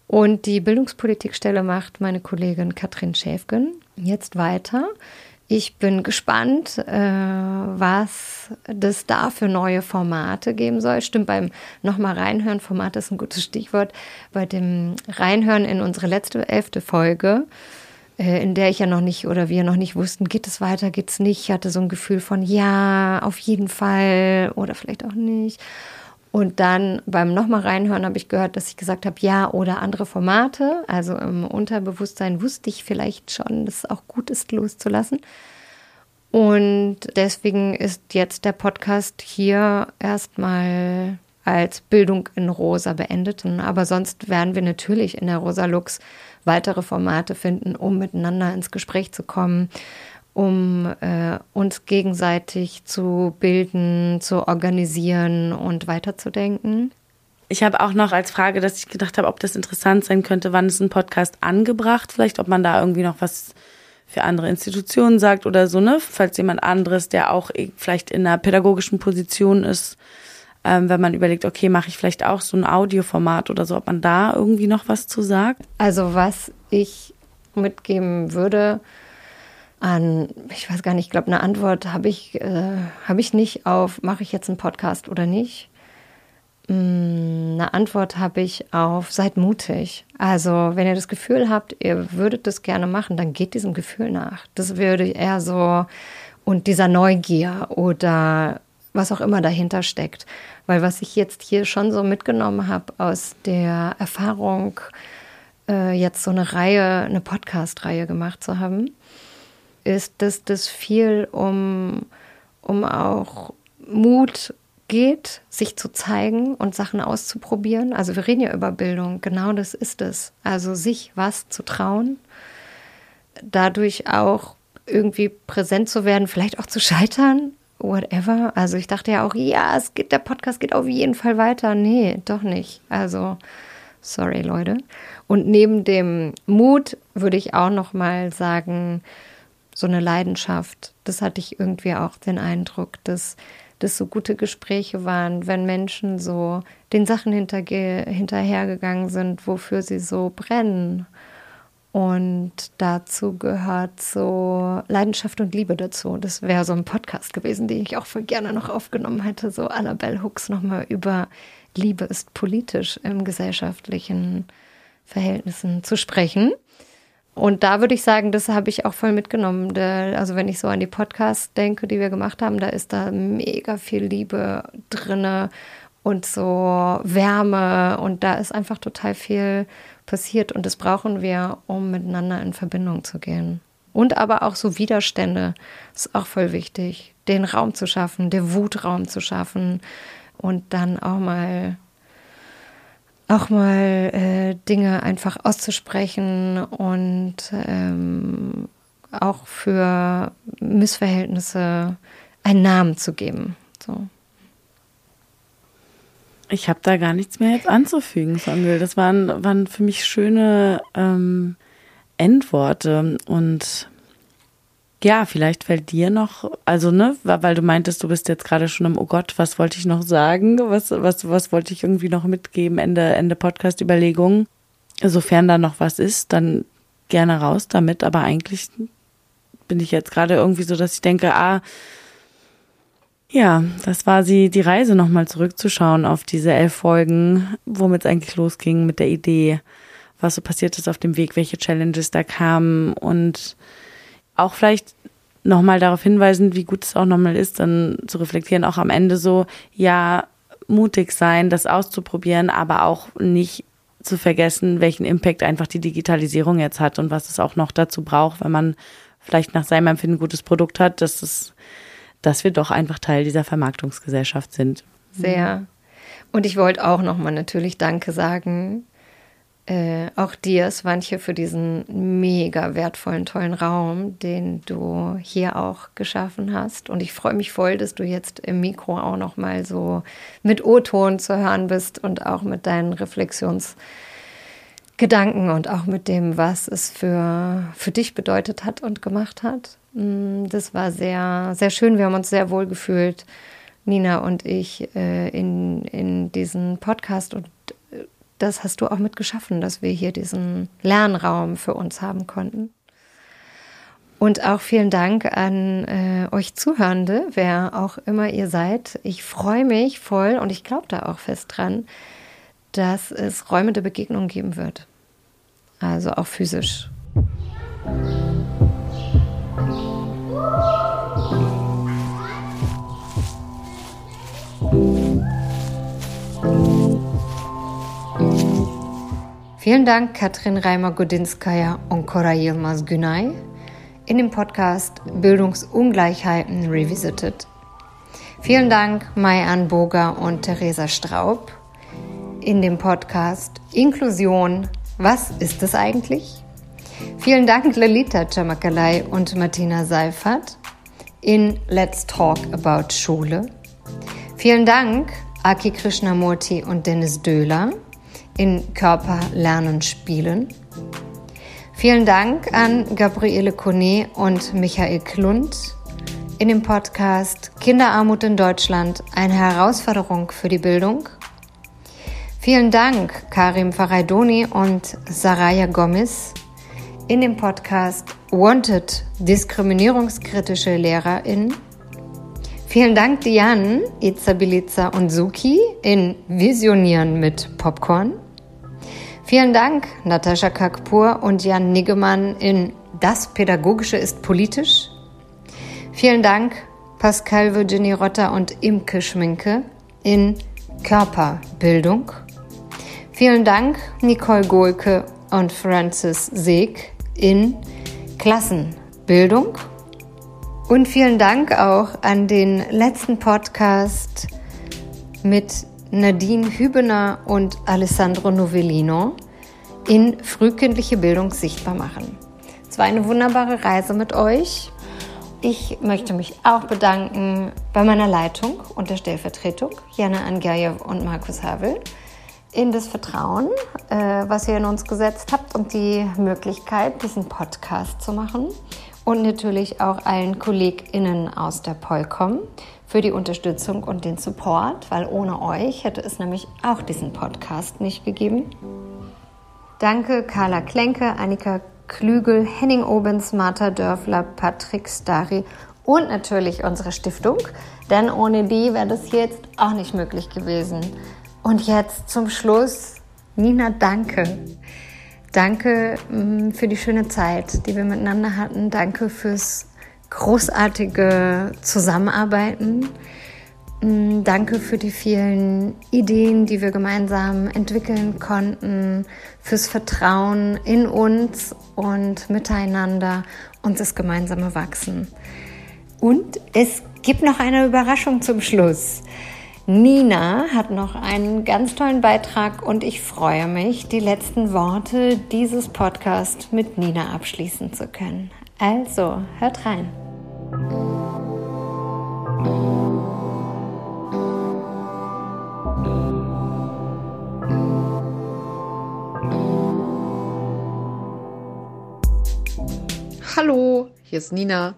Und die Bildungspolitikstelle macht meine Kollegin Katrin Schäfgen jetzt weiter. Ich bin gespannt, äh, was das da für neue Formate geben soll. Stimmt, beim nochmal reinhören, Format ist ein gutes Stichwort, bei dem Reinhören in unsere letzte elfte Folge, äh, in der ich ja noch nicht oder wir noch nicht wussten, geht es weiter, geht es nicht. Ich hatte so ein Gefühl von ja, auf jeden Fall oder vielleicht auch nicht. Und dann beim nochmal reinhören habe ich gehört, dass ich gesagt habe, ja oder andere Formate. Also im Unterbewusstsein wusste ich vielleicht schon, dass es auch gut ist, loszulassen. Und deswegen ist jetzt der Podcast hier erstmal als Bildung in Rosa beendet. Aber sonst werden wir natürlich in der Rosa Lux weitere Formate finden, um miteinander ins Gespräch zu kommen, um äh, uns gegenseitig zu bilden, zu organisieren und weiterzudenken. Ich habe auch noch als Frage, dass ich gedacht habe, ob das interessant sein könnte, wann ist ein Podcast angebracht, vielleicht ob man da irgendwie noch was für andere Institutionen sagt oder so, ne? Falls jemand anderes, der auch vielleicht in einer pädagogischen Position ist, ähm, wenn man überlegt, okay, mache ich vielleicht auch so ein Audioformat oder so, ob man da irgendwie noch was zu sagt? Also was ich mitgeben würde an, ich weiß gar nicht, ich glaube, eine Antwort habe ich, äh, habe ich nicht auf, mache ich jetzt einen Podcast oder nicht. Mm, eine Antwort habe ich auf, seid mutig. Also, wenn ihr das Gefühl habt, ihr würdet das gerne machen, dann geht diesem Gefühl nach. Das würde eher so, und dieser Neugier oder was auch immer dahinter steckt. Weil was ich jetzt hier schon so mitgenommen habe aus der Erfahrung, äh, jetzt so eine Reihe, eine Podcast-Reihe gemacht zu haben, ist, dass das viel um, um auch Mut geht, sich zu zeigen und Sachen auszuprobieren. Also wir reden ja über Bildung, genau das ist es. Also sich was zu trauen, dadurch auch irgendwie präsent zu werden, vielleicht auch zu scheitern, whatever. Also ich dachte ja auch, ja, es geht, der Podcast geht auf jeden Fall weiter. Nee, doch nicht. Also sorry Leute. Und neben dem Mut würde ich auch noch mal sagen, so eine Leidenschaft. Das hatte ich irgendwie auch den Eindruck, dass das so gute Gespräche waren, wenn Menschen so den Sachen hinterhergegangen sind, wofür sie so brennen. Und dazu gehört so Leidenschaft und Liebe dazu. Das wäre so ein Podcast gewesen, den ich auch voll gerne noch aufgenommen hätte, so Annabelle Hooks nochmal über Liebe ist politisch im gesellschaftlichen Verhältnissen zu sprechen. Und da würde ich sagen, das habe ich auch voll mitgenommen. Also wenn ich so an die Podcasts denke, die wir gemacht haben, da ist da mega viel Liebe drinne und so Wärme und da ist einfach total viel passiert und das brauchen wir, um miteinander in Verbindung zu gehen. Und aber auch so Widerstände ist auch voll wichtig, den Raum zu schaffen, der Wutraum zu schaffen und dann auch mal auch mal äh, Dinge einfach auszusprechen und ähm, auch für Missverhältnisse einen Namen zu geben. So. Ich habe da gar nichts mehr jetzt anzufügen, Songel. Das waren, waren für mich schöne ähm, Endworte und ja, vielleicht fällt dir noch, also ne, weil du meintest, du bist jetzt gerade schon im, oh Gott, was wollte ich noch sagen? Was, was, was wollte ich irgendwie noch mitgeben? Ende, Ende Podcast-Überlegungen. Sofern da noch was ist, dann gerne raus damit. Aber eigentlich bin ich jetzt gerade irgendwie so, dass ich denke, ah, ja, das war sie, die Reise nochmal zurückzuschauen auf diese elf Folgen, womit es eigentlich losging mit der Idee, was so passiert ist auf dem Weg, welche Challenges da kamen und auch vielleicht nochmal darauf hinweisen, wie gut es auch nochmal ist, dann zu reflektieren, auch am Ende so, ja, mutig sein, das auszuprobieren, aber auch nicht zu vergessen, welchen Impact einfach die Digitalisierung jetzt hat und was es auch noch dazu braucht, wenn man vielleicht nach seinem Empfinden ein gutes Produkt hat, dass es, dass wir doch einfach Teil dieser Vermarktungsgesellschaft sind. Sehr. Und ich wollte auch nochmal natürlich Danke sagen äh, auch dir, Swantje, für diesen mega wertvollen, tollen Raum, den du hier auch geschaffen hast. Und ich freue mich voll, dass du jetzt im Mikro auch noch mal so mit O-Ton zu hören bist und auch mit deinen Reflexionsgedanken und auch mit dem, was es für, für dich bedeutet hat und gemacht hat. Mm, das war sehr, sehr schön. Wir haben uns sehr wohl gefühlt, Nina und ich, äh, in, in diesen Podcast und das hast du auch mit geschaffen, dass wir hier diesen Lernraum für uns haben konnten. Und auch vielen Dank an äh, euch Zuhörende, wer auch immer ihr seid. Ich freue mich voll und ich glaube da auch fest dran, dass es Räume der Begegnung geben wird. Also auch physisch. Vielen Dank, Katrin Reimer-Godinskaya und Cora Yilmaz Günay. in dem Podcast Bildungsungleichheiten Revisited. Vielen Dank Mai-Ann Boger und Theresa Straub in dem Podcast Inklusion. Was ist es eigentlich? Vielen Dank Lalita Chamakalai und Martina Seifert in Let's Talk About Schule. Vielen Dank Aki Krishnamurti und Dennis Döhler in Körper, Lernen, Spielen. Vielen Dank an Gabriele Kone und Michael Klund in dem Podcast Kinderarmut in Deutschland, eine Herausforderung für die Bildung. Vielen Dank Karim Faraidoni und Saraya Gomez in dem Podcast Wanted diskriminierungskritische LehrerInnen. Vielen Dank Diane, Izabiliza und Suki in Visionieren mit Popcorn. Vielen Dank Natascha Kakpur und Jan Niggemann in Das Pädagogische ist politisch. Vielen Dank Pascal Virginie Rotter und Imke Schminke in Körperbildung. Vielen Dank Nicole Gohlke und Francis Seeg in Klassenbildung. Und vielen Dank auch an den letzten Podcast mit Nadine Hübener und Alessandro Novellino in frühkindliche Bildung sichtbar machen. Es war eine wunderbare Reise mit euch. Ich möchte mich auch bedanken bei meiner Leitung und der Stellvertretung, Jana Angajew und Markus Havel, in das Vertrauen, äh, was ihr in uns gesetzt habt und die Möglichkeit, diesen Podcast zu machen. Und natürlich auch allen KollegInnen aus der Polcom für die Unterstützung und den Support, weil ohne euch hätte es nämlich auch diesen Podcast nicht gegeben. Danke Carla Klenke, Annika Klügel, Henning Obens, Martha Dörfler, Patrick Stari und natürlich unsere Stiftung, denn ohne die wäre das jetzt auch nicht möglich gewesen. Und jetzt zum Schluss, Nina, danke. Danke mm, für die schöne Zeit, die wir miteinander hatten. Danke fürs großartige Zusammenarbeiten. Mm, danke für die vielen Ideen, die wir gemeinsam entwickeln konnten, fürs Vertrauen in uns und miteinander und das gemeinsame Wachsen. Und es gibt noch eine Überraschung zum Schluss. Nina hat noch einen ganz tollen Beitrag und ich freue mich, die letzten Worte dieses Podcasts mit Nina abschließen zu können. Also, hört rein. Hallo, hier ist Nina.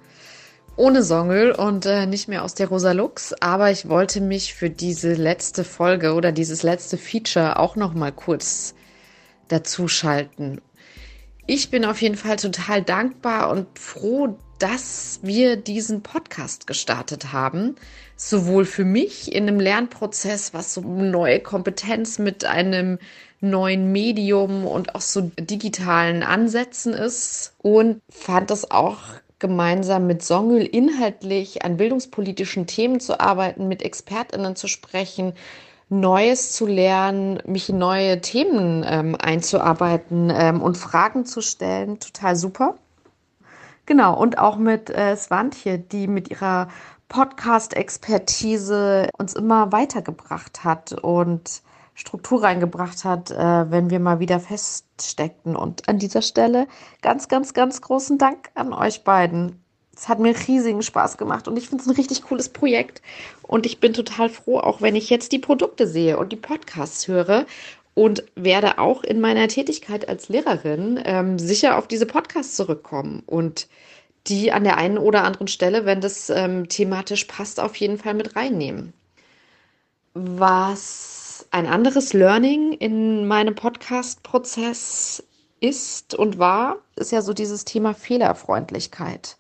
Ohne Songel und äh, nicht mehr aus der Rosa Lux, aber ich wollte mich für diese letzte Folge oder dieses letzte Feature auch noch mal kurz dazuschalten. Ich bin auf jeden Fall total dankbar und froh, dass wir diesen Podcast gestartet haben. Sowohl für mich in einem Lernprozess, was so neue Kompetenz mit einem neuen Medium und auch so digitalen Ansätzen ist und fand es auch gemeinsam mit Songül inhaltlich an bildungspolitischen Themen zu arbeiten, mit Expertinnen zu sprechen, Neues zu lernen, mich in neue Themen ähm, einzuarbeiten ähm, und Fragen zu stellen. Total super. Genau, und auch mit äh, Swantje, die mit ihrer Podcast-Expertise uns immer weitergebracht hat und Struktur reingebracht hat, äh, wenn wir mal wieder feststeckten. Und an dieser Stelle ganz, ganz, ganz großen Dank an euch beiden. Es hat mir riesigen Spaß gemacht und ich finde es ein richtig cooles Projekt. Und ich bin total froh, auch wenn ich jetzt die Produkte sehe und die Podcasts höre und werde auch in meiner Tätigkeit als Lehrerin ähm, sicher auf diese Podcasts zurückkommen und die an der einen oder anderen Stelle, wenn das ähm, thematisch passt, auf jeden Fall mit reinnehmen. Was ein anderes Learning in meinem Podcast-Prozess ist und war, ist ja so dieses Thema Fehlerfreundlichkeit.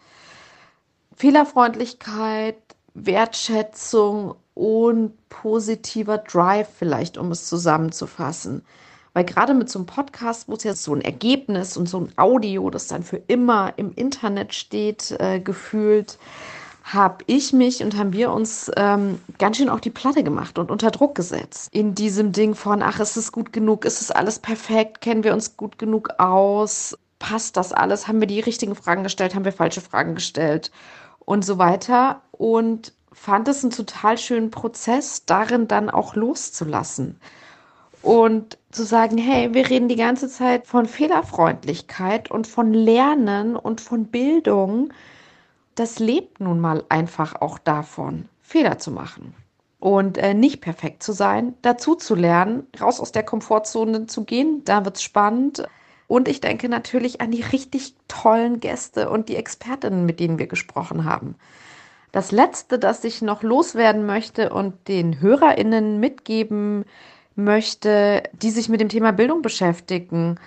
Fehlerfreundlichkeit, Wertschätzung und positiver Drive vielleicht, um es zusammenzufassen. Weil gerade mit so einem Podcast, wo es ja so ein Ergebnis und so ein Audio, das dann für immer im Internet steht, äh, gefühlt, habe ich mich und haben wir uns ähm, ganz schön auf die Platte gemacht und unter Druck gesetzt. In diesem Ding von, ach, ist es gut genug, ist es alles perfekt, kennen wir uns gut genug aus? passt das alles? Haben wir die richtigen Fragen gestellt? Haben wir falsche Fragen gestellt? Und so weiter. Und fand es einen total schönen Prozess, darin dann auch loszulassen. Und zu sagen, hey, wir reden die ganze Zeit von Fehlerfreundlichkeit und von Lernen und von Bildung. Das lebt nun mal einfach auch davon, Fehler zu machen und äh, nicht perfekt zu sein, dazu zu lernen, raus aus der Komfortzone zu gehen. Da wird es spannend. Und ich denke natürlich an die richtig tollen Gäste und die Expertinnen, mit denen wir gesprochen haben. Das Letzte, das ich noch loswerden möchte und den HörerInnen mitgeben möchte, die sich mit dem Thema Bildung beschäftigen.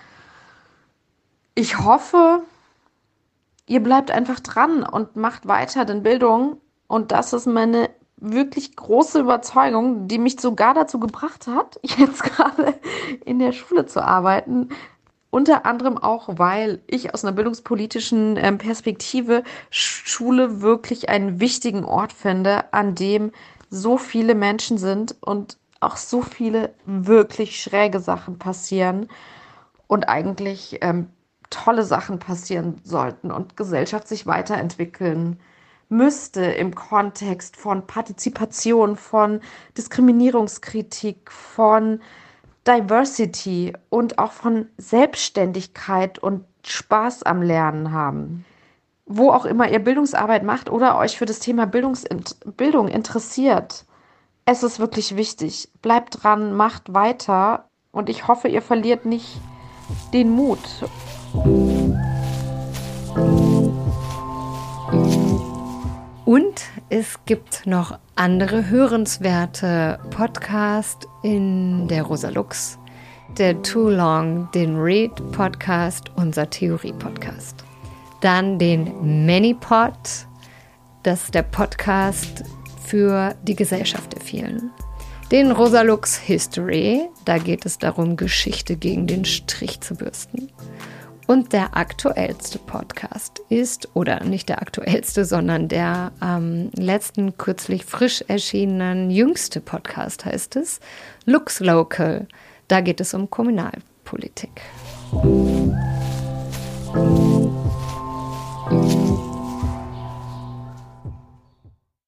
Ich hoffe, ihr bleibt einfach dran und macht weiter, denn Bildung, und das ist meine wirklich große Überzeugung, die mich sogar dazu gebracht hat, jetzt gerade in der Schule zu arbeiten, unter anderem auch, weil ich aus einer bildungspolitischen ähm, Perspektive Schule wirklich einen wichtigen Ort finde, an dem so viele Menschen sind und auch so viele wirklich schräge Sachen passieren. Und eigentlich ähm, tolle Sachen passieren sollten und Gesellschaft sich weiterentwickeln müsste im Kontext von Partizipation, von Diskriminierungskritik, von Diversity und auch von Selbstständigkeit und Spaß am Lernen haben. Wo auch immer ihr Bildungsarbeit macht oder euch für das Thema Bildungs Bildung interessiert, es ist wirklich wichtig. Bleibt dran, macht weiter und ich hoffe, ihr verliert nicht den Mut. Und es gibt noch andere hörenswerte Podcasts in der Rosalux, der Too Long, den Read Podcast, unser Theorie Podcast. Dann den ManyPod, das ist der Podcast für die Gesellschaft der vielen. Den Rosalux History, da geht es darum, Geschichte gegen den Strich zu bürsten. Und der aktuellste Podcast ist, oder nicht der aktuellste, sondern der ähm, letzten kürzlich frisch erschienenen jüngste Podcast heißt es, Lux Local. Da geht es um Kommunalpolitik.